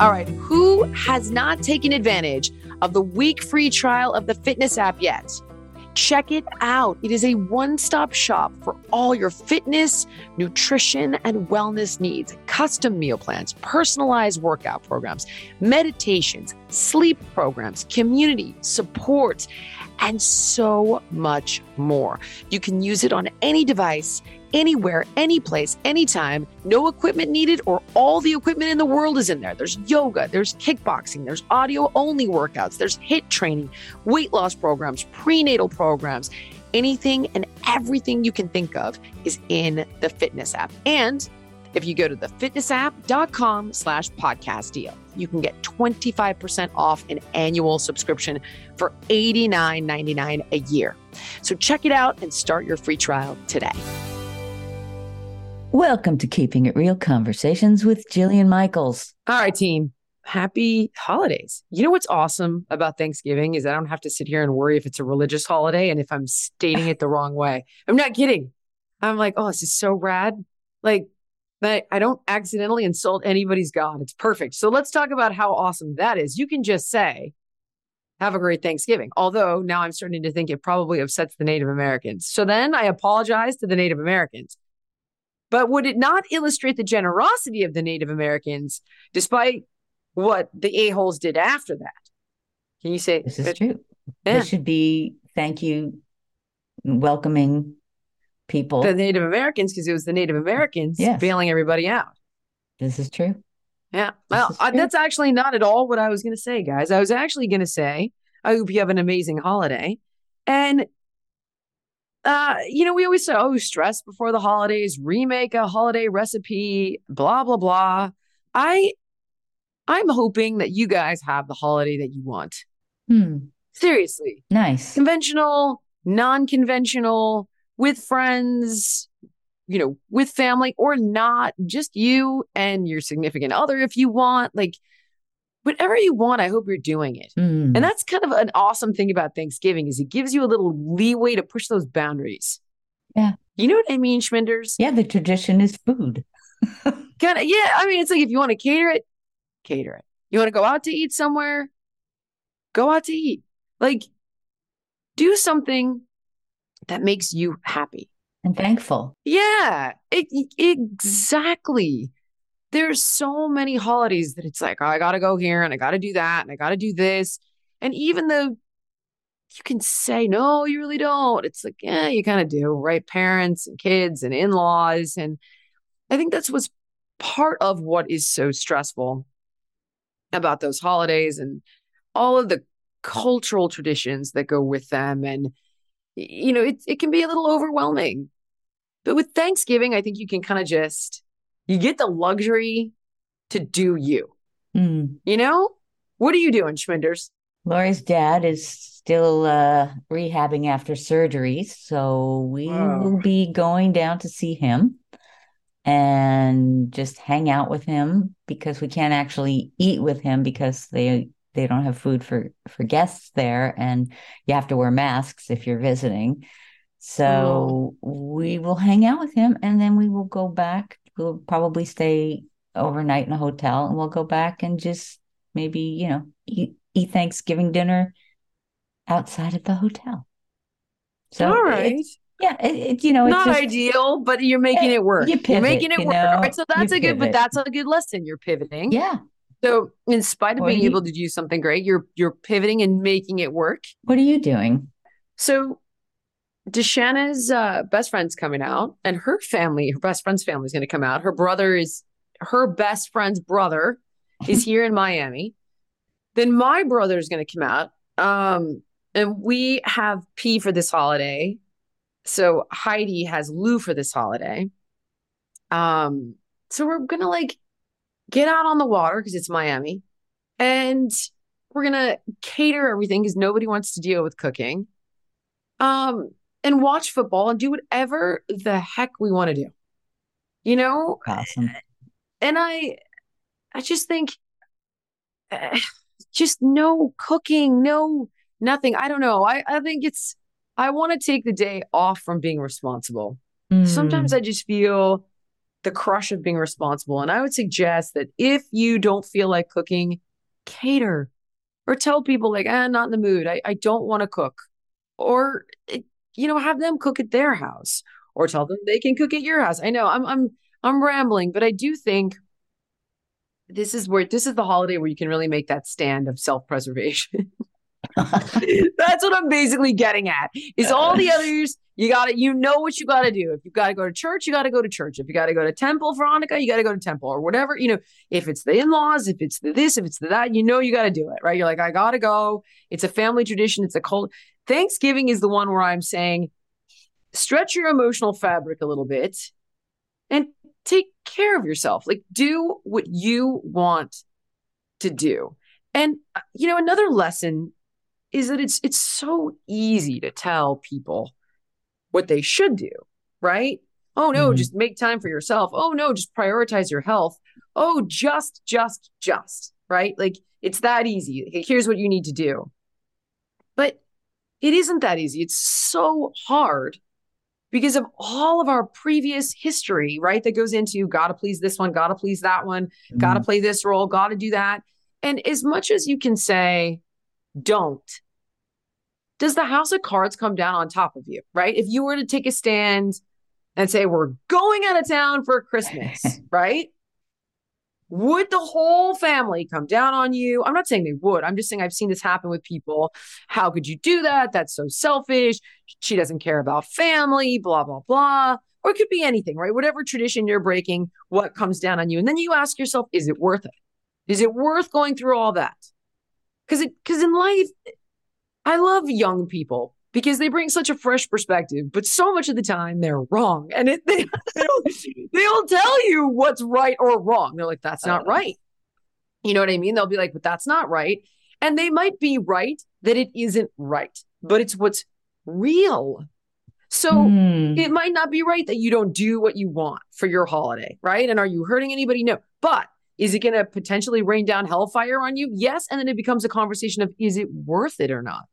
All right, who has not taken advantage of the week free trial of the fitness app yet? Check it out. It is a one stop shop for all your fitness, nutrition, and wellness needs. Custom meal plans, personalized workout programs, meditations, sleep programs, community support, and so much more. You can use it on any device anywhere, any place, anytime. No equipment needed, or all the equipment in the world is in there. There's yoga, there's kickboxing, there's audio only workouts, there's HIT training, weight loss programs, prenatal programs. Anything and everything you can think of is in the fitness app. And if you go to thefitnessapp.com slash podcast deal, you can get 25% off an annual subscription for $89.99 a year. So check it out and start your free trial today. Welcome to Keeping It Real Conversations with Jillian Michaels. All right, team. Happy holidays. You know what's awesome about Thanksgiving is I don't have to sit here and worry if it's a religious holiday and if I'm stating it the wrong way. I'm not kidding. I'm like, oh, this is so rad. Like, I don't accidentally insult anybody's God. It's perfect. So let's talk about how awesome that is. You can just say, have a great Thanksgiving. Although now I'm starting to think it probably upsets the Native Americans. So then I apologize to the Native Americans. But would it not illustrate the generosity of the Native Americans despite what the a-holes did after that? Can you say this is true? Yeah. This should be thank you, welcoming people. The Native Americans, because it was the Native Americans yes. bailing everybody out. This is true. Yeah. Well, uh, that's actually not at all what I was going to say, guys. I was actually going to say, I hope you have an amazing holiday. And uh, you know, we always say, oh, stress before the holidays, remake a holiday recipe, blah, blah, blah. I I'm hoping that you guys have the holiday that you want. Hmm. Seriously. Nice. Conventional, non-conventional, with friends, you know, with family or not, just you and your significant other if you want. Like whatever you want, I hope you're doing it. Mm. And that's kind of an awesome thing about Thanksgiving is it gives you a little leeway to push those boundaries. Yeah. You know what I mean, Schminders? Yeah, the tradition is food. kind of, yeah. I mean, it's like if you want to cater it, cater it. You want to go out to eat somewhere, go out to eat. Like, do something that makes you happy and thankful. Yeah, it, exactly there's so many holidays that it's like, oh, I got to go here and I got to do that and I got to do this. And even though you can say, no, you really don't, it's like, yeah, you kind of do, right? Parents and kids and in laws. And I think that's what's part of what is so stressful about those holidays and all of the cultural traditions that go with them. And, you know, it, it can be a little overwhelming. But with Thanksgiving, I think you can kind of just you get the luxury to do you. Mm. You know? What are you doing, Schminders? Lori's dad is still uh, rehabbing after surgery. So we will be going down to see him and just hang out with him because we can't actually eat with him because they they don't have food for for guests there and you have to wear masks if you're visiting so oh. we will hang out with him and then we will go back we'll probably stay overnight in a hotel and we'll go back and just maybe you know eat, eat thanksgiving dinner outside of the hotel so all right yeah, it, it, you know, it's not just, ideal, but you're making it work. You are making it work. Know, right, so that's a good, but that's a good lesson. You're pivoting. Yeah. So, in spite of what being you, able to do something great, you're you're pivoting and making it work. What are you doing? So, Deshanna's uh, best friend's coming out, and her family, her best friend's family, is going to come out. Her brother is her best friend's brother is here in Miami. Then my brother is going to come out, um, and we have P for this holiday. So Heidi has Lou for this holiday. Um, so we're gonna like get out on the water because it's Miami, and we're gonna cater everything because nobody wants to deal with cooking. Um, and watch football and do whatever the heck we want to do. You know, awesome. And I, I just think, uh, just no cooking, no nothing. I don't know. I I think it's I want to take the day off from being responsible. Mm. Sometimes I just feel the crush of being responsible. And I would suggest that if you don't feel like cooking, cater or tell people, like, I'm ah, not in the mood. I, I don't want to cook. Or, eh, you know, have them cook at their house or tell them they can cook at your house. I know I'm, I'm, I'm rambling, but I do think this is where this is the holiday where you can really make that stand of self preservation. That's what I'm basically getting at. Is all the others you got to you know what you got to do. If you got to go to church, you got to go to church. If you got to go to temple for Hanukkah, you got to go to temple or whatever. You know, if it's the in-laws, if it's the this, if it's the that, you know you got to do it, right? You're like, I got to go. It's a family tradition. It's a cult. Thanksgiving is the one where I'm saying, stretch your emotional fabric a little bit, and take care of yourself. Like do what you want to do. And uh, you know, another lesson is that it's it's so easy to tell people what they should do, right? Oh no, mm-hmm. just make time for yourself. Oh no, just prioritize your health. Oh, just just just, right? Like it's that easy. Here's what you need to do. But it isn't that easy. It's so hard because of all of our previous history, right? That goes into gotta please this one, gotta please that one, mm-hmm. gotta play this role, gotta do that. And as much as you can say, don't, does the house of cards come down on top of you, right? If you were to take a stand and say, we're going out of town for Christmas, right? Would the whole family come down on you? I'm not saying they would. I'm just saying I've seen this happen with people. How could you do that? That's so selfish. She doesn't care about family, blah, blah, blah. Or it could be anything, right? Whatever tradition you're breaking, what comes down on you. And then you ask yourself, is it worth it? Is it worth going through all that? Because it because in life, I love young people because they bring such a fresh perspective, but so much of the time they're wrong. And it, they, they'll, they'll tell you what's right or wrong. They're like, that's not uh. right. You know what I mean? They'll be like, but that's not right. And they might be right that it isn't right, but it's what's real. So mm. it might not be right that you don't do what you want for your holiday, right? And are you hurting anybody? No. But is it going to potentially rain down hellfire on you? Yes. And then it becomes a conversation of is it worth it or not?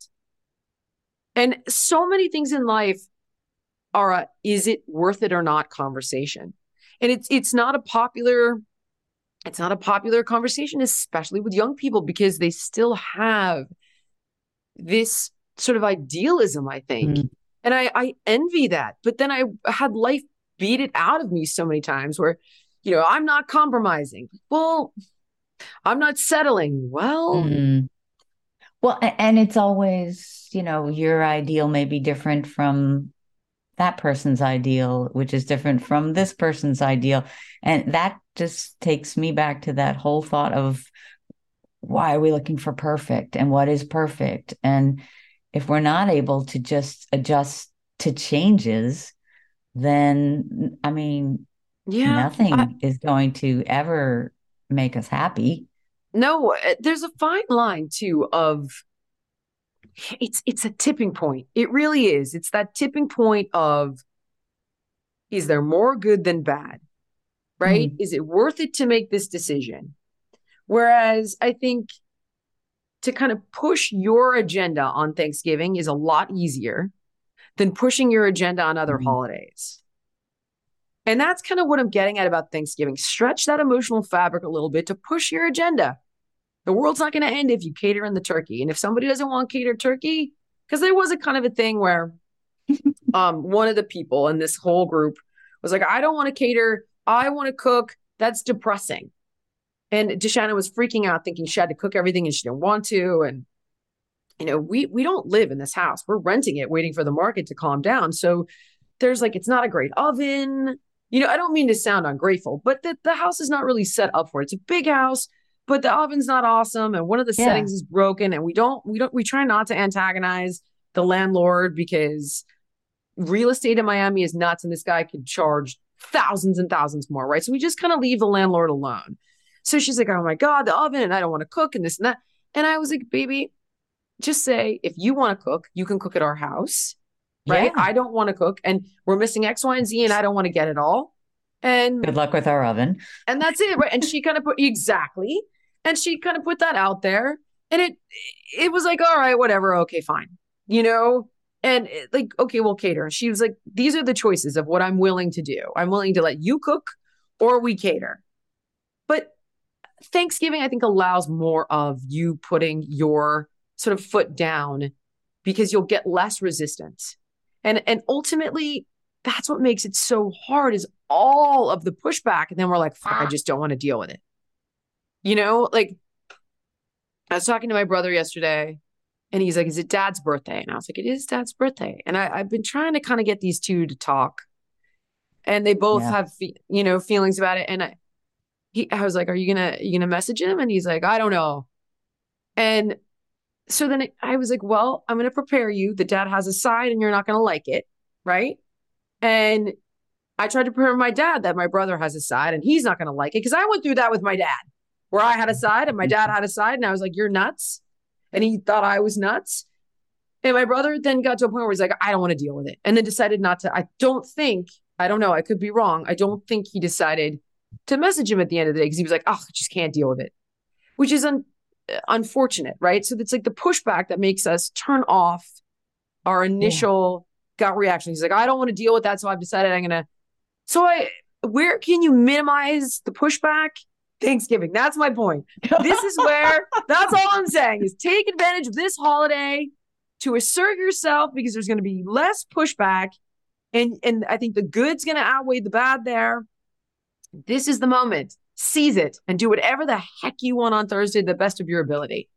And so many things in life are a is it worth it or not conversation. And it's it's not a popular it's not a popular conversation especially with young people because they still have this sort of idealism I think. Mm. And I I envy that. But then I had life beat it out of me so many times where you know, I'm not compromising. Well, I'm not settling. Well, mm-hmm. Well, and it's always, you know, your ideal may be different from that person's ideal, which is different from this person's ideal. And that just takes me back to that whole thought of why are we looking for perfect and what is perfect? And if we're not able to just adjust to changes, then I mean, yeah nothing I, is going to ever make us happy no uh, there's a fine line too of it's it's a tipping point it really is it's that tipping point of is there more good than bad right mm. is it worth it to make this decision whereas i think to kind of push your agenda on Thanksgiving is a lot easier than pushing your agenda on other mm-hmm. holidays. And that's kind of what I'm getting at about Thanksgiving. Stretch that emotional fabric a little bit to push your agenda. The world's not going to end if you cater in the turkey. And if somebody doesn't want catered turkey, because there was a kind of a thing where um, one of the people in this whole group was like, I don't want to cater. I want to cook. That's depressing. And Deshanna was freaking out, thinking she had to cook everything and she didn't want to. And you know, we we don't live in this house. We're renting it, waiting for the market to calm down. So there's like it's not a great oven. You know, I don't mean to sound ungrateful, but the, the house is not really set up for it. It's a big house, but the oven's not awesome. And one of the yeah. settings is broken. And we don't, we don't, we try not to antagonize the landlord because real estate in Miami is nuts and this guy could charge thousands and thousands more, right? So we just kind of leave the landlord alone. So she's like, oh my God, the oven, and I don't want to cook and this and that. And I was like, baby, just say if you want to cook, you can cook at our house. Right. Yeah. I don't want to cook and we're missing X, Y, and Z, and I don't want to get it all. And good luck with our oven. And that's it. Right. And she kind of put exactly. And she kind of put that out there. And it it was like, all right, whatever, okay, fine. You know, and it, like, okay, we'll cater. She was like, these are the choices of what I'm willing to do. I'm willing to let you cook or we cater. But Thanksgiving, I think, allows more of you putting your sort of foot down because you'll get less resistance. And and ultimately, that's what makes it so hard is all of the pushback. And then we're like, I just don't want to deal with it. You know, like I was talking to my brother yesterday and he's like, Is it dad's birthday? And I was like, It is dad's birthday. And I, have been trying to kind of get these two to talk. And they both yeah. have, you know, feelings about it. And I, he, I was like, "Are you gonna you gonna message him?" And he's like, "I don't know." And so then I was like, "Well, I'm gonna prepare you. The dad has a side, and you're not gonna like it, right?" And I tried to prepare my dad that my brother has a side, and he's not gonna like it because I went through that with my dad, where I had a mm-hmm. side and my dad had a side, and I was like, "You're nuts," and he thought I was nuts. And my brother then got to a point where he's like, I don't want to deal with it. And then decided not to. I don't think, I don't know, I could be wrong. I don't think he decided to message him at the end of the day because he was like, oh, I just can't deal with it, which is un- unfortunate, right? So it's like the pushback that makes us turn off our initial yeah. gut reaction. He's like, I don't want to deal with that. So I've decided I'm going to. So I, where can you minimize the pushback? Thanksgiving. That's my point. This is where, that's all I'm saying is take advantage of this holiday to assert yourself because there's going to be less pushback. And, and I think the good's going to outweigh the bad there. This is the moment. Seize it and do whatever the heck you want on Thursday, the best of your ability.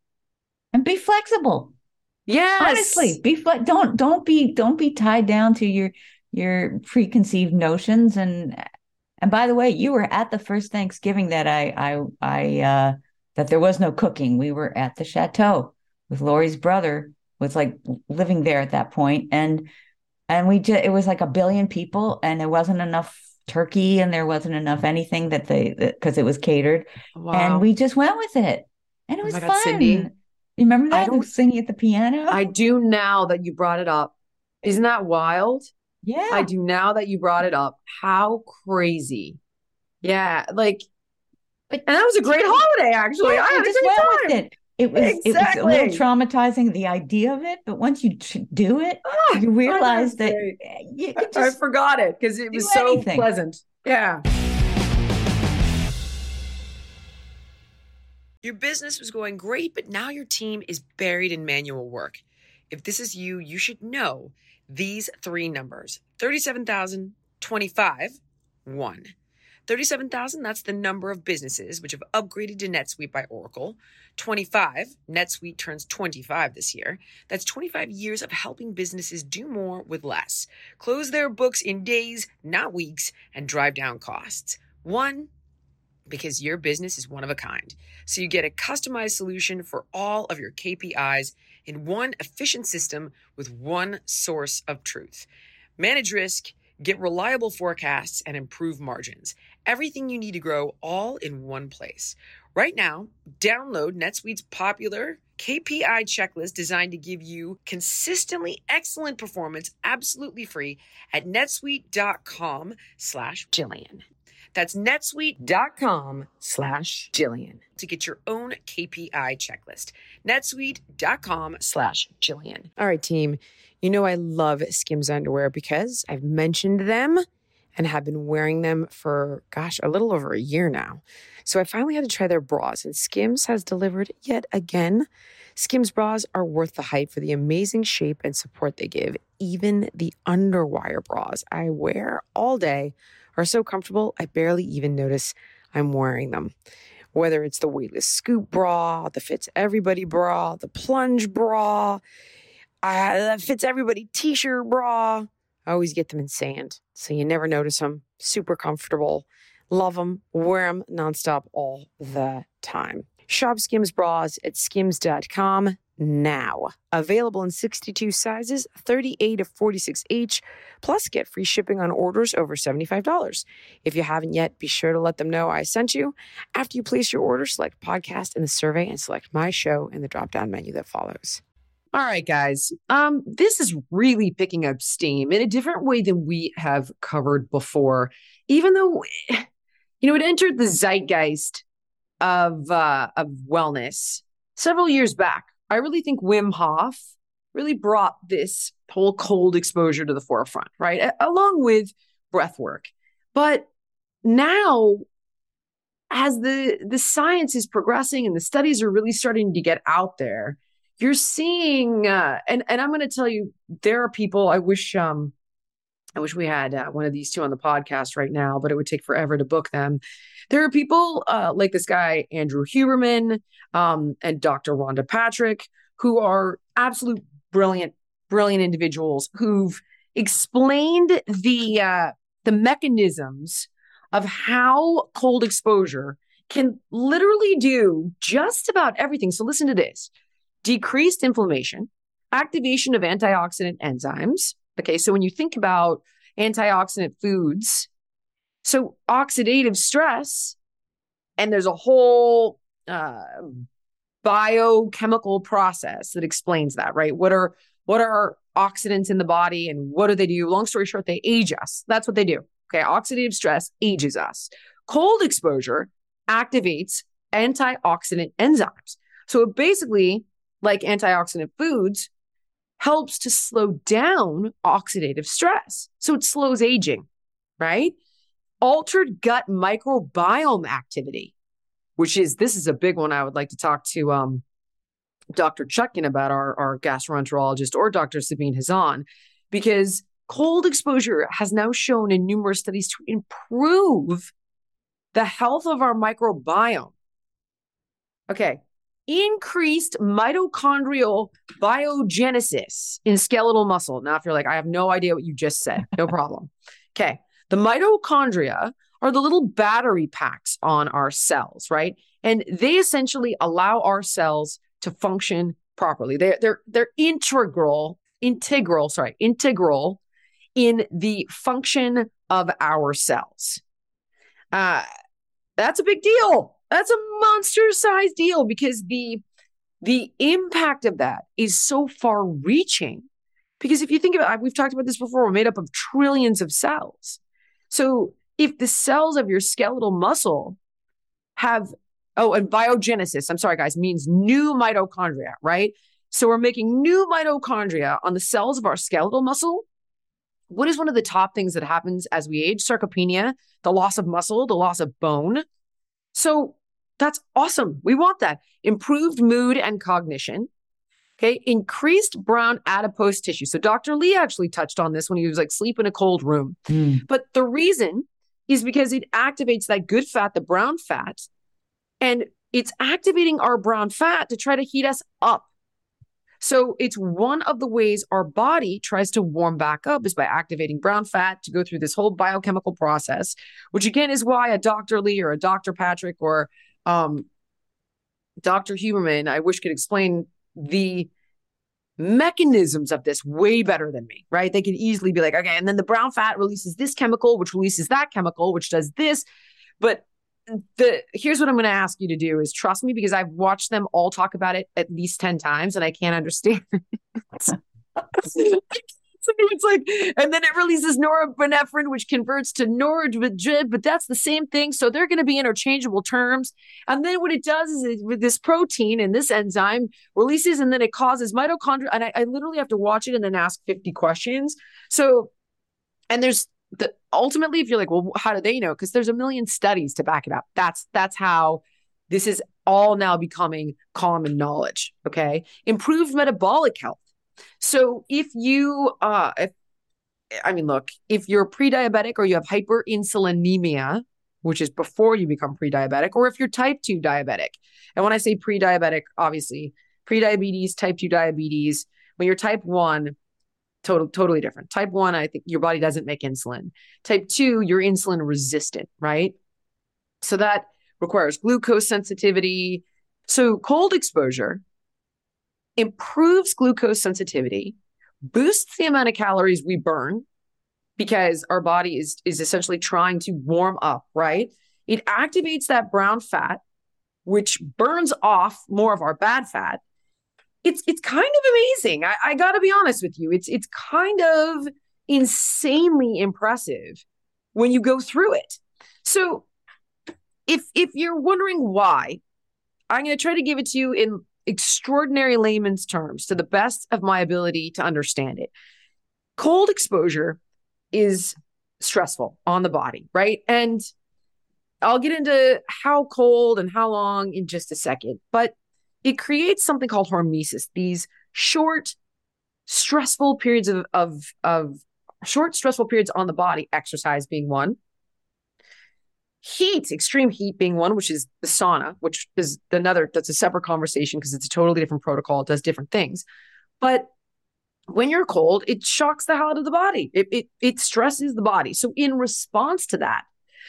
And be flexible. Yes. Honestly, be fle- don't don't be don't be tied down to your your preconceived notions and and by the way, you were at the first Thanksgiving that I I I uh that there was no cooking. We were at the chateau with Lori's brother was like living there at that point. And and we just it was like a billion people and there wasn't enough turkey and there wasn't enough anything that they because it was catered. Wow. and we just went with it. And it oh was oh fun. Cindy, you remember that? I don't, singing at the piano? I do now that you brought it up. Isn't that wild yeah i do now that you brought it up how crazy yeah like but, and that was a great holiday actually yeah, i had just went with it it was exactly. it was a little traumatizing the idea of it, but once you do it, oh, you realize that you just I forgot it because it was so anything. pleasant. Yeah. Your business was going great, but now your team is buried in manual work. If this is you, you should know these three numbers 37,000, 25, 1. 37,000, that's the number of businesses which have upgraded to NetSuite by Oracle. 25, NetSuite turns 25 this year. That's 25 years of helping businesses do more with less, close their books in days, not weeks, and drive down costs. One, because your business is one of a kind. So you get a customized solution for all of your KPIs in one efficient system with one source of truth. Manage risk, get reliable forecasts, and improve margins everything you need to grow all in one place. Right now, download NetSuite's popular KPI checklist designed to give you consistently excellent performance absolutely free at netsuite.com slash Jillian. That's netsuite.com slash Jillian to get your own KPI checklist. netsuite.com slash Jillian. All right, team. You know I love Skims underwear because I've mentioned them and have been wearing them for, gosh, a little over a year now. So I finally had to try their bras, and Skims has delivered yet again. Skims bras are worth the hype for the amazing shape and support they give. Even the underwire bras I wear all day are so comfortable, I barely even notice I'm wearing them. Whether it's the weightless scoop bra, the fits everybody bra, the plunge bra, the fits everybody t shirt bra, I always get them in sand. So you never notice them. Super comfortable. Love them. Wear them nonstop all the time. Shop Skims bras at skims.com now. Available in 62 sizes, 38 to 46H, plus get free shipping on orders over $75. If you haven't yet, be sure to let them know I sent you. After you place your order, select podcast in the survey and select my show in the drop down menu that follows. All right, guys. Um, this is really picking up steam in a different way than we have covered before. Even though, you know, it entered the zeitgeist of uh, of wellness several years back. I really think Wim Hof really brought this whole cold exposure to the forefront, right? Along with breath work. But now as the the science is progressing and the studies are really starting to get out there, you're seeing uh, and and I'm going to tell you there are people I wish um I wish we had uh, one of these two on the podcast right now, but it would take forever to book them. There are people uh, like this guy, Andrew Huberman, um, and Dr. Rhonda Patrick, who are absolute brilliant, brilliant individuals who've explained the uh, the mechanisms of how cold exposure can literally do just about everything. So listen to this decreased inflammation, activation of antioxidant enzymes. Okay, so when you think about antioxidant foods, so oxidative stress, and there's a whole uh, biochemical process that explains that, right? What are what are oxidants in the body and what do they do? Long story short, they age us. That's what they do. Okay, oxidative stress ages us. Cold exposure activates antioxidant enzymes. So it basically like antioxidant foods, helps to slow down oxidative stress. So it slows aging, right? Altered gut microbiome activity, which is this is a big one I would like to talk to um, Dr. Chutkan about, our, our gastroenterologist, or Dr. Sabine Hazan, because cold exposure has now shown in numerous studies to improve the health of our microbiome. Okay, increased mitochondrial biogenesis in skeletal muscle. Now, if you're like, I have no idea what you just said, no problem. Okay. The mitochondria are the little battery packs on our cells, right? And they essentially allow our cells to function properly. They're they're they're integral, integral, sorry, integral in the function of our cells. Uh, that's a big deal. That's a monster sized deal because the the impact of that is so far reaching. Because if you think about it, we've talked about this before, we're made up of trillions of cells. So if the cells of your skeletal muscle have, oh, and biogenesis, I'm sorry, guys, means new mitochondria, right? So we're making new mitochondria on the cells of our skeletal muscle. What is one of the top things that happens as we age? Sarcopenia, the loss of muscle, the loss of bone. So that's awesome. We want that. Improved mood and cognition. Okay. Increased brown adipose tissue. So Dr. Lee actually touched on this when he was like sleep in a cold room. Mm. But the reason is because it activates that good fat, the brown fat, and it's activating our brown fat to try to heat us up. So it's one of the ways our body tries to warm back up is by activating brown fat to go through this whole biochemical process, which again is why a Dr. Lee or a Dr. Patrick or um, Dr. Huberman, I wish could explain the mechanisms of this way better than me, right? They could easily be like, okay, and then the brown fat releases this chemical, which releases that chemical, which does this. But the here's what I'm going to ask you to do is trust me because I've watched them all talk about it at least 10 times and I can't understand. it's like, and then it releases norepinephrine, which converts to noradrenaline, but that's the same thing. So they're going to be interchangeable terms. And then what it does is it, with this protein and this enzyme releases, and then it causes mitochondria. And I, I literally have to watch it and then ask 50 questions. So, and there's the ultimately, if you're like, well, how do they know? Because there's a million studies to back it up. That's that's how this is all now becoming common knowledge. Okay. Improved metabolic health. So if you, uh, if, I mean, look, if you're pre-diabetic or you have hyperinsulinemia, which is before you become pre-diabetic, or if you're type 2 diabetic. And when I say pre-diabetic, obviously, pre-diabetes, type 2 diabetes, when you're type 1, total totally different. Type 1, I think your body doesn't make insulin. Type 2, you're insulin resistant, right? So that requires glucose sensitivity. So cold exposure improves glucose sensitivity, boosts the amount of calories we burn because our body is is essentially trying to warm up, right? It activates that brown fat which burns off more of our bad fat. It's it's kind of amazing. I, I got to be honest with you. It's it's kind of insanely impressive when you go through it. So if if you're wondering why, I'm going to try to give it to you in extraordinary layman's terms to the best of my ability to understand it. Cold exposure is stressful on the body, right? And I'll get into how cold and how long in just a second, but it creates something called hormesis, these short, stressful periods of, of, of short, stressful periods on the body, exercise being one, heat, extreme heat being one, which is the sauna, which is another, that's a separate conversation because it's a totally different protocol. It does different things. But when you're cold, it shocks the hell out of the body. It, it, it stresses the body. So in response to that,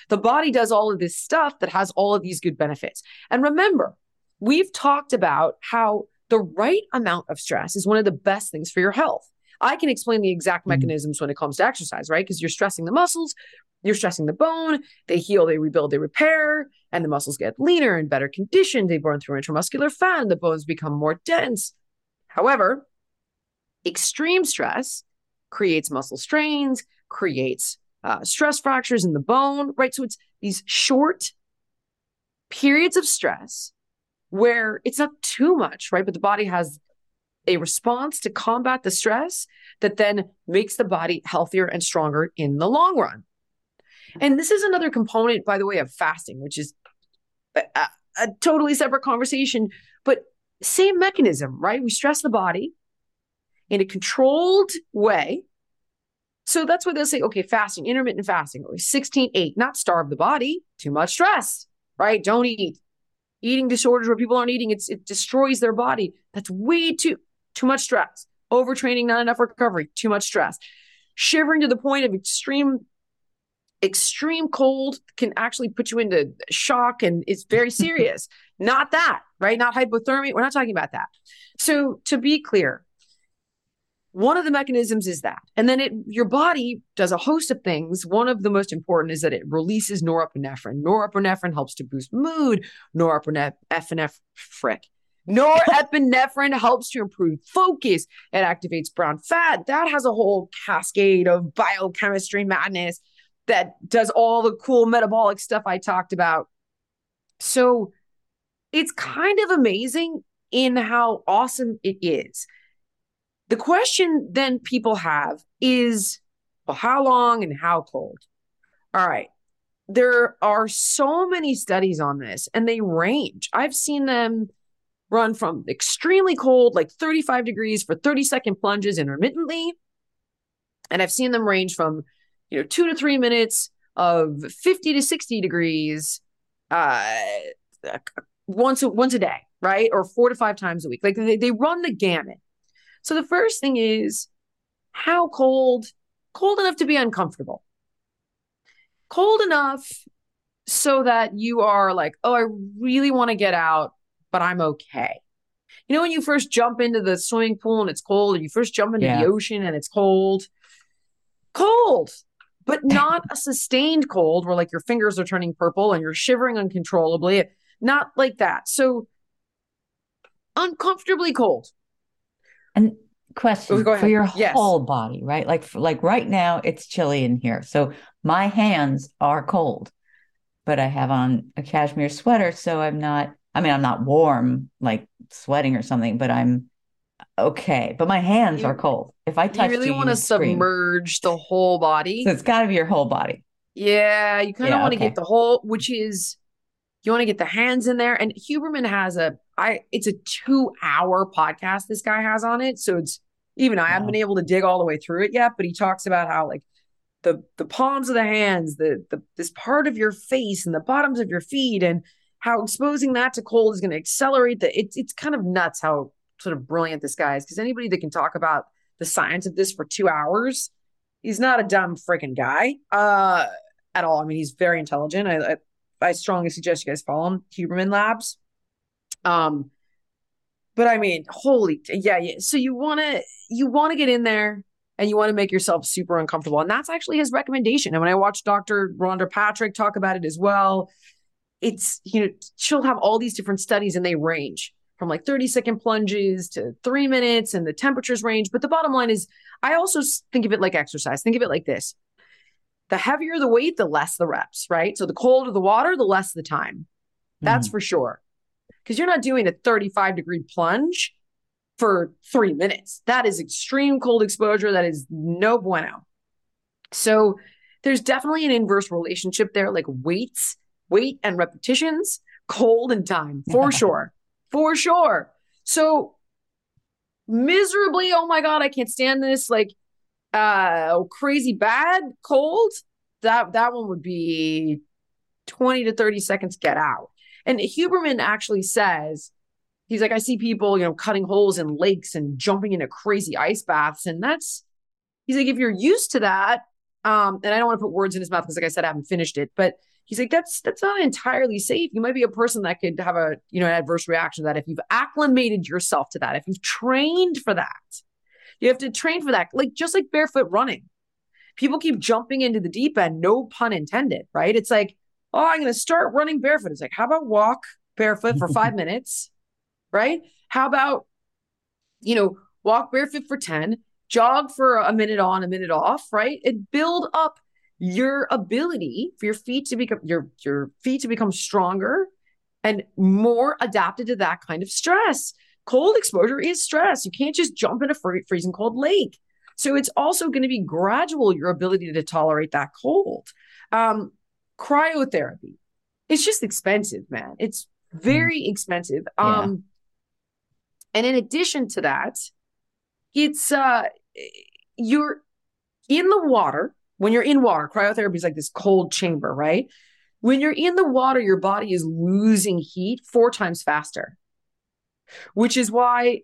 the body does all of this stuff that has all of these good benefits. And remember, we've talked about how the right amount of stress is one of the best things for your health. I can explain the exact mm-hmm. mechanisms when it comes to exercise, right? Because you're stressing the muscles, you're stressing the bone, they heal, they rebuild, they repair, and the muscles get leaner and better conditioned. They burn through intramuscular fat, and the bones become more dense. However, extreme stress creates muscle strains, creates uh, stress fractures in the bone, right? So it's these short periods of stress where it's not too much, right? But the body has a response to combat the stress that then makes the body healthier and stronger in the long run. And this is another component, by the way, of fasting, which is a, a totally separate conversation, but same mechanism, right? We stress the body in a controlled way. So that's why they'll say, okay, fasting, intermittent fasting, or 16 8, not starve the body, too much stress, right? Don't eat. Eating disorders where people aren't eating, it's, it destroys their body. That's way too, too much stress. Overtraining, not enough recovery, too much stress. Shivering to the point of extreme extreme cold can actually put you into shock and it's very serious. not that, right? Not hypothermia. We're not talking about that. So to be clear, one of the mechanisms is that. And then it your body does a host of things. One of the most important is that it releases norepinephrine. Norepinephrine helps to boost mood. Norepinephrine frick. Norepinephrine helps to improve focus. It activates brown fat. That has a whole cascade of biochemistry madness that does all the cool metabolic stuff I talked about. So it's kind of amazing in how awesome it is. The question then people have is well, how long and how cold? All right. There are so many studies on this and they range. I've seen them run from extremely cold, like 35 degrees for 30 second plunges intermittently. And I've seen them range from you know, two to three minutes of 50 to 60 degrees uh, once, once a day, right? Or four to five times a week. Like they, they run the gamut. So the first thing is how cold? Cold enough to be uncomfortable. Cold enough so that you are like, oh, I really want to get out, but I'm okay. You know, when you first jump into the swimming pool and it's cold, or you first jump into yeah. the ocean and it's cold, cold but not a sustained cold where like your fingers are turning purple and you're shivering uncontrollably. Not like that. So uncomfortably cold. And question oh, ahead. for your Yes. whole body, right? Like for, like right now it's chilly in here. So my hands are cold, but I have on a cashmere sweater, so I'm not I mean I'm not warm like sweating or something, but I'm okay. But my hands You- are cold. If I You touch really you, really want to scream. submerge the whole body. So it's got to be your whole body. Yeah, you kind of Yeah, want to okay. get the whole, which is you want to get the hands in there. And Huberman has a I it's a two hour podcast this guy has on it. So it's even I haven't been able to dig all the way through it yet, but he talks about how like the the palms of the hands, the the this part of your face and the bottoms of your feet, and how exposing that to cold is going to accelerate the it's it's kind of nuts how sort of brilliant this guy is. Because anybody that can talk about the science of this for two hours, he's not a dumb freaking guy uh at all. I mean, he's very intelligent. I I, I strongly suggest you guys follow him, Huberman Labs. Um, but I mean, holy yeah, yeah. So you want to you want to get in there and you want to make yourself super uncomfortable, and that's actually his recommendation. And when I watched Dr. Rhonda Patrick talk about it as well, it's you know she'll have all these different studies and they range from like 30 second plunges to three minutes and the temperatures range. But the bottom line is i also think of it like exercise. Think of it like this. The heavier the weight the less the reps right? So the colder the water the less the time. That's Mhm. for sure. Because you're not doing a 35 degree plunge for three minutes. That is extreme cold exposure. That is no bueno. So there's definitely an inverse relationship there like weights weight and repetitions cold and time for sure for sure. So miserably oh my god i can't stand this like uh crazy bad cold that that one would be 20 to 30 seconds get out. And huberman actually says he's like i see people you know cutting holes in lakes and jumping into crazy ice baths and that's he's like if you're used to that um and i don't want to put words in his mouth because like i said i haven't finished it but he's like that's that's not entirely safe. You might be a person that could have a you know an adverse reaction to that if you've acclimated yourself to that if you've trained for that. You have to train for that like just like barefoot running. People keep jumping into the deep end no pun intended right? It's like oh i'm going to start running barefoot. It's like how about walk barefoot for five minutes right? How about you know walk barefoot for 10 jog for a minute on a minute off right? And build up your ability for your feet to become your your feet to become stronger and more adapted to that kind of stress. Cold exposure is stress. You can't just jump in a free, freezing cold lake. So it's also going to be gradual your ability to tolerate that cold. Um cryotherapy. It's just expensive man. It's very expensive. Yeah. um and in addition to that it's uh you're in the water when you're in water cryotherapy is like this cold chamber right? When you're in the water your body is losing heat four times faster which is why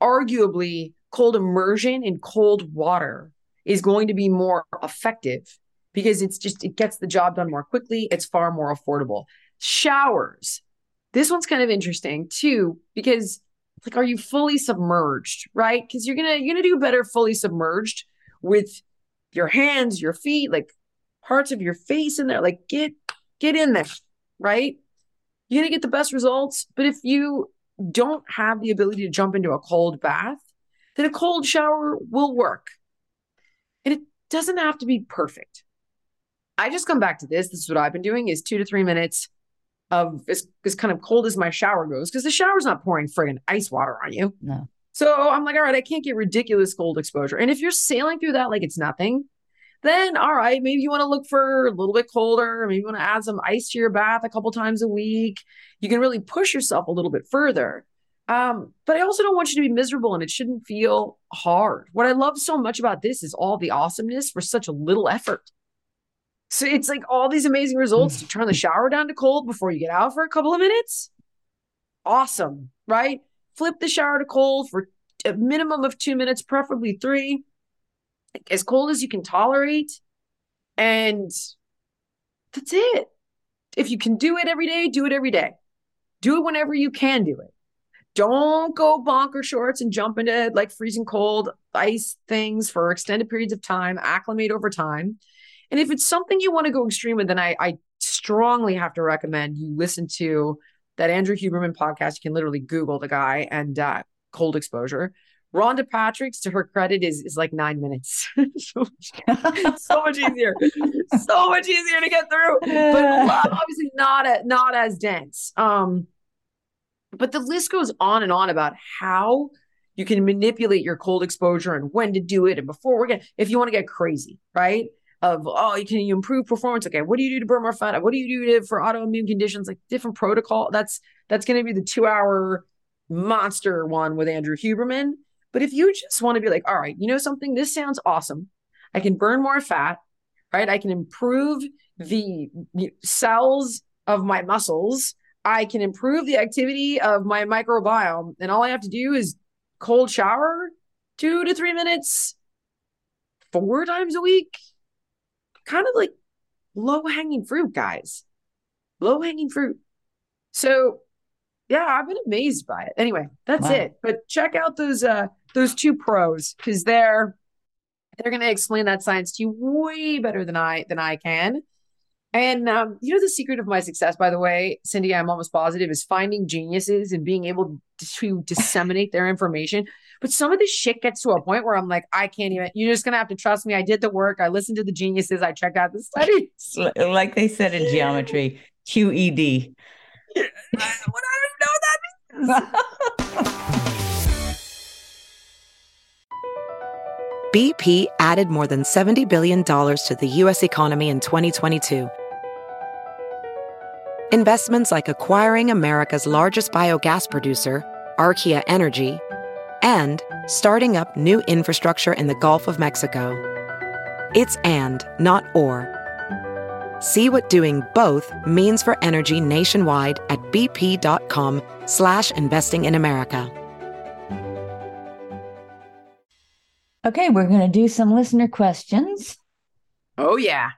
arguably cold immersion in cold water is going to be more effective because it's just it gets the job done more quickly. It's far more affordable. Showers. This one's kind of interesting too because like are you fully submerged right? Because you're gonna you're gonna do better fully submerged with your hands your feet like parts of your face in there like get get in there right? You're gonna get the best results but if you don't have the ability to jump into a cold bath then a cold shower will work. And it doesn't have to be perfect. I just come back to this this is what i've been doing is two to three minutes of as, as kind of cold as my shower goes because the shower's not pouring friggin' ice water on you. No. So I'm like, all right, I can't get ridiculous cold exposure. And if you're sailing through that like it's nothing, then all right, maybe you want to look for a little bit colder. Maybe you want to add some ice to your bath a couple times a week. You can really push yourself a little bit further. Um, but I also don't want you to be miserable and it shouldn't feel hard. What I love so much about this is all the awesomeness for such a little effort. So it's like all these amazing results to turn the shower down to cold before you get out for a couple of minutes. Awesome, right? Flip the shower to cold for a minimum of two minutes, preferably three, as cold as you can tolerate. And that's it. If you can do it every day, do it every day. Do it whenever you can do it. Don't go bonker shorts and jump into like freezing cold ice things for extended periods of time. Acclimate over time. And if it's something you want to go extreme with, then I, I strongly have to recommend you listen to that Andrew Huberman podcast. You can literally Google the guy and uh, cold exposure. Rhonda Patrick's, to her credit, is is like nine minutes. so, so much easier, so much easier to get through. But obviously not a, not as dense. Um, but the list goes on and on about how you can manipulate your cold exposure and when to do it. And before we're gonna, if you want to get crazy, right? Of oh, you can you improve performance? Okay, what do you do to burn more fat? What do you do to, for autoimmune conditions? Like different protocol. That's that's going to be the two hour monster one with Andrew Huberman. But if you just want to be like, all right, you know something, this sounds awesome. I can burn more fat, right? I can improve the cells of my muscles. I can improve the activity of my microbiome. And all I have to do is cold shower two to three minutes four times a week. Kind of like low hanging fruit, guys. Low hanging fruit. So yeah, I've been amazed by it. Anyway, that's wow. it. But check out those uh those two pros because they're they're going to explain that science to you way better than I than I can. And um, you know the secret of my success, by the way, Cindy, I'm almost positive, is finding geniuses and being able to disseminate their information. But some of this shit gets to a point where I'm like, I can't even. You're just gonna have to trust me. I did the work. I listened to the geniuses. I checked out the studies. Like they said in geometry, QED. Yeah, I, what I don't know that means. BP added more than $70 billion to the U.S. economy in 2022. Investments like acquiring America's largest biogas producer, Archaea Energy, and starting up new infrastructure in the Gulf of Mexico. It's and, not or. See what doing both means for energy nationwide at bp.com slash investing in America. Okay, we're going to do some listener questions. Oh, yeah.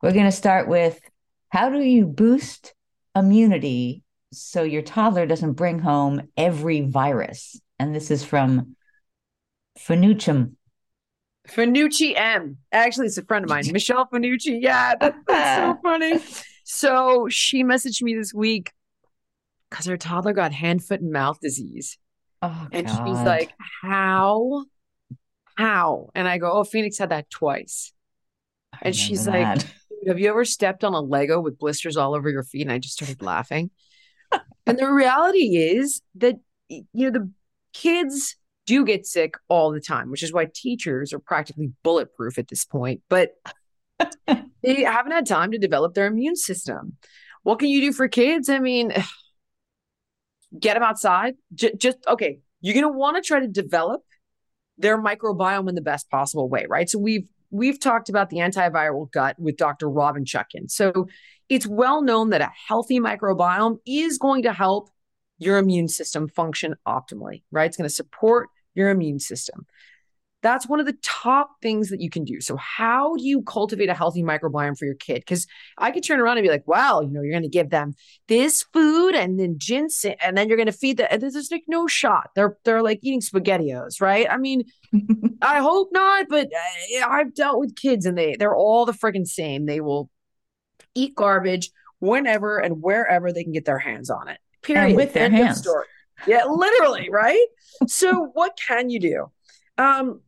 We're going to start with how do you boost immunity so your toddler doesn't bring home every virus? And this is from Fanuccium. Fanucci M. Actually, it's a friend of mine, Michelle Fanucci. Yeah, that, that's so funny. So she messaged me this week because her toddler got hand, foot, and mouth disease. Oh, and God. she's like, How how? And I go, oh, Phoenix had that twice. and she's that. like, have you ever stepped on a Lego with blisters all over your feet? And I just started laughing. and the reality is that, you know, the kids do get sick all the time, which is why teachers are practically bulletproof at this point. But they haven't had time to develop their immune system. What can you do for kids? I mean, get them outside. J- just, okay, you're going to want to try to develop their microbiome in the best possible way, right? So we've we've talked about the antiviral gut with Dr. Robin Chutkan. So it's well known that a healthy microbiome is going to help your immune system function optimally, right? It's going to support your immune system. That's one of the top things that you can do. So, how do you cultivate a healthy microbiome for your kid? Because I could turn around and be like, "Well, you know, you're going to give them this food and then ginseng, and then you're going to feed them." And there's like no shot. They're they're like eating spaghettios, right? I mean, I hope not, but uh, I've dealt with kids and they they're all the freaking same. They will eat garbage whenever and wherever they can get their hands on it. Period. And with their End hands. Yeah, literally, right? so, what can you do? Um,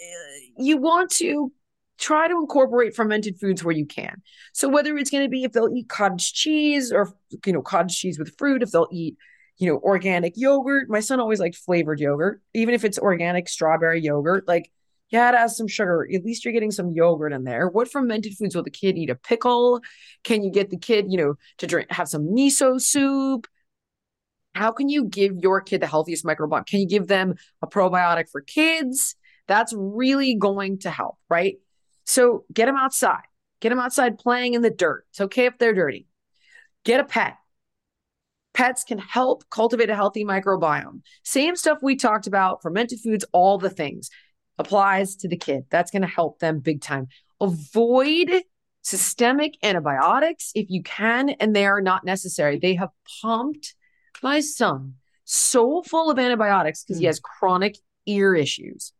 Uh, you want to try to incorporate fermented foods where you can. So whether it's going to be if they'll eat cottage cheese or you know cottage cheese with fruit, if they'll eat you know organic yogurt. My son always liked flavored yogurt, even if it's organic strawberry yogurt. Like yeah, it has some sugar. At least you're getting some yogurt in there. What fermented foods will the kid eat? A pickle? Can you get the kid you know to drink have some miso soup? How can you give your kid the healthiest microbiome? Can you give them a probiotic for kids? That's really going to help, right? So get them outside. Get them outside playing in the dirt. It's okay if they're dirty. Get a pet. Pets can help cultivate a healthy microbiome. Same stuff we talked about, fermented foods, all the things applies to the kid. That's going to help them big time. Avoid systemic antibiotics if you can, and they are not necessary. They have pumped my son so full of antibiotics because he hmm. has chronic ear issues.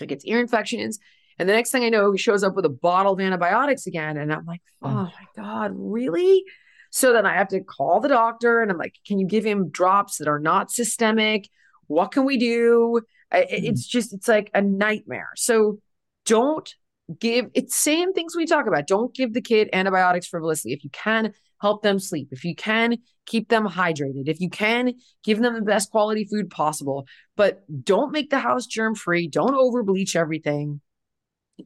He gets ear infections. And the next thing I know, he shows up with a bottle of antibiotics again. And I'm like, oh my God, really? So then I have to call the doctor and I'm like, can you give him drops that are not systemic? What can we do? Hmm. It's just, it's like a nightmare. So don't give it's same things we talk about. Don't give the kid antibiotics frivolously. If you can, help them sleep. If you can, keep them hydrated. If you can, give them the best quality food possible. But don't make the house germ free. Don't over bleach everything.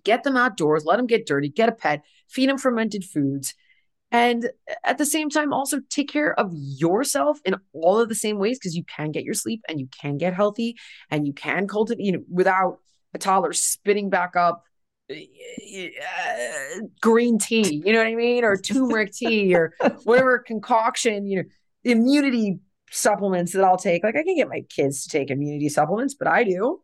Get them outdoors, let them get dirty, get a pet, feed them fermented foods. And at the same time, also take care of yourself in all of the same ways because you can get your sleep and you can get healthy and you can cultivate, you know, without a toddler spitting back up Uh, green tea, you know what I mean? Or turmeric tea or whatever concoction, you know, immunity supplements that I'll take. Like I can get my kids to take immunity supplements, but I do.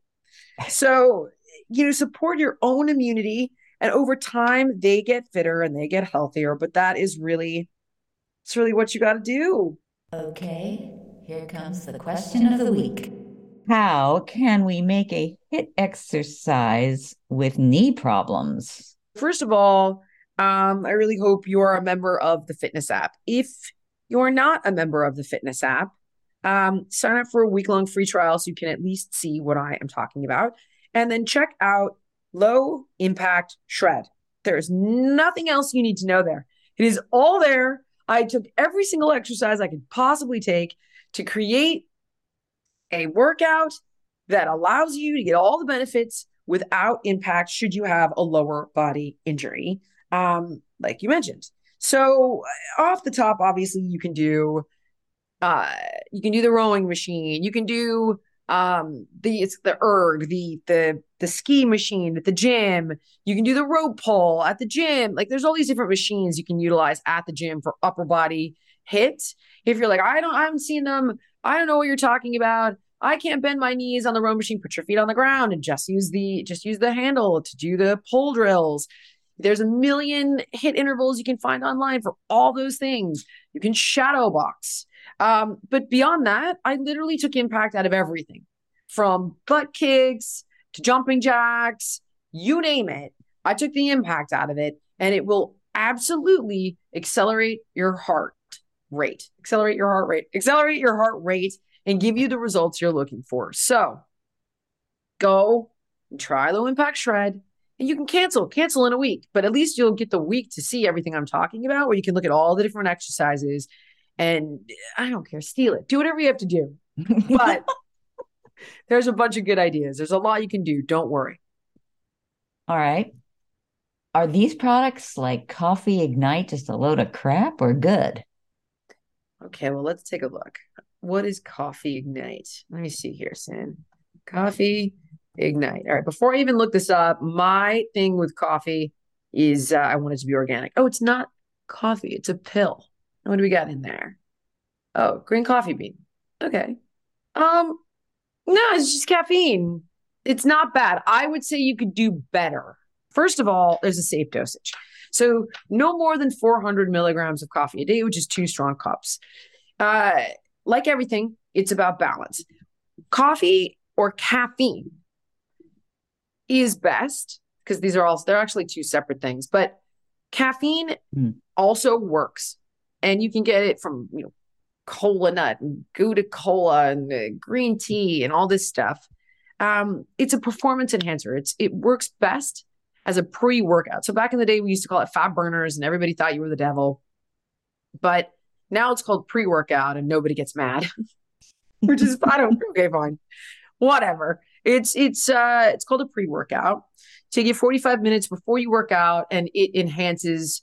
So, you know, support your own immunity. And over time, they get fitter and they get healthier. But that is really, it's really what you got to do. Okay, here comes the question of the week. How can we make a HIIT exercise with knee problems? First of all, um, I really hope you are a member of the fitness app. If you're not a member of the fitness app, um, sign up for a week long free trial so you can at least see what I am talking about. And then check out Low Impact Shred. There's nothing else you need to know there. It is all there. I took every single exercise I could possibly take to create a workout that allows you to get all the benefits without impact should you have a lower body injury, um, like you mentioned. So off the top, obviously you can do uh you can do the rowing machine, you can do um the it's the erg, the the the ski machine at the gym, you can do the rope pull at the gym. Like there's all these different machines you can utilize at the gym for upper body HIITs. If you're like, I don't I haven't seen them, I don't know what you're talking about. I can't bend my knees on the row machine. Put your feet on the ground and just use the just use the handle to do the pull drills. There's a million HIIT intervals you can find online for all those things. You can shadow box. Um, but beyond that, I literally took impact out of everything from butt kicks to jumping jacks, you name it. I took the impact out of it, and it will absolutely accelerate your heart rate, accelerate your heart rate, accelerate your heart rate, and give you the results you're looking for. So go and try low impact shred. And you can cancel, cancel in a week, but at least you'll get the week to see everything I'm talking about, where you can look at all the different exercises and I don't care, steal it, do whatever you have to do. But there's a bunch of good ideas. There's a lot you can do. Don't worry. All right. Are these products like Coffee Ignite just a load of crap or good? Okay, well, let's take a look. What is Coffee Ignite? Let me see here, Sin. Coffee Ignite. All right, before I even look this up, my thing with coffee is uh, I want it to be organic. Oh, it's not coffee, it's a pill. What do we got in there? Oh, green coffee bean. Okay. Um, no, it's just caffeine. It's not bad. I would say you could do better. First of all, there's a safe dosage. So no more than 400 milligrams of coffee a day, which is two strong cups. Uh, like everything, it's about balance. Coffee or caffeine is best because these are all they're actually two separate things, but caffeine Hmm. also works, and you can get it from you know cola nut and gotu kola and uh, green tea and all this stuff. Um, it's a performance enhancer. It's it works best as a pre-workout. So back in the day, we used to call it fat burners, and everybody thought you were the devil. But now it's called pre-workout, and nobody gets mad, which is I don't okay, fine, whatever. It's it's uh it's called a pre-workout. Take it 45 minutes before you work out, and it enhances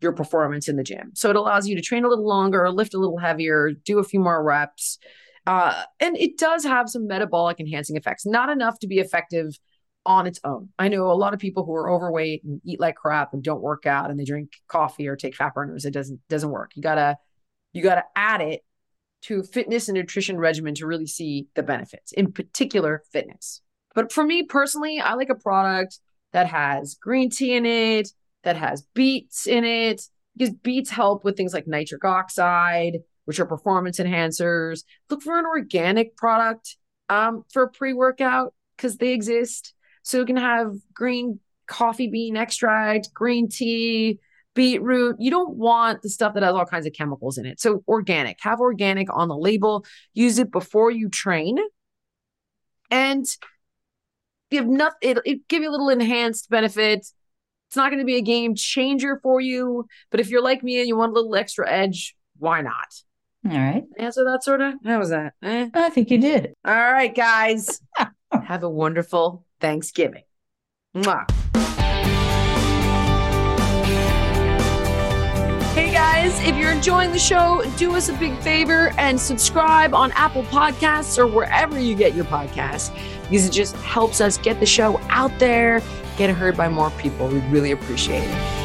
your performance in the gym. So it allows you to train a little longer, lift a little heavier, do a few more reps. Uh, and it does have some metabolic enhancing effects, not enough to be effective on its own. I know a lot of people who are overweight and eat like crap and don't work out and they drink coffee or take fat burners. It doesn't doesn't work. You gotta you gotta add it to fitness and nutrition regimen to really see the benefits, in particular fitness. But for me personally, I like a product that has green tea in it, that has beets in it, because beets help with things like nitric oxide, which are performance enhancers. Look for an organic product um, for a pre workout because they exist. So you can have green coffee bean extract, green tea, beetroot. You don't want the stuff that has all kinds of chemicals in it. So organic, have organic on the label, use it before you train. and give nothing. It, it give you a little enhanced benefit. It's not going to be a game changer for you, but if you're like me and you want a little extra edge, why not? All right. Answer that sort of. How was that? Eh? I think you did. All right, guys. Have a wonderful Thanksgiving. Mwah. Guys, if you're enjoying the show, do us a big favor and subscribe on Apple Podcasts or wherever you get your podcasts because it just helps us get the show out there, get heard by more people. We really appreciate it.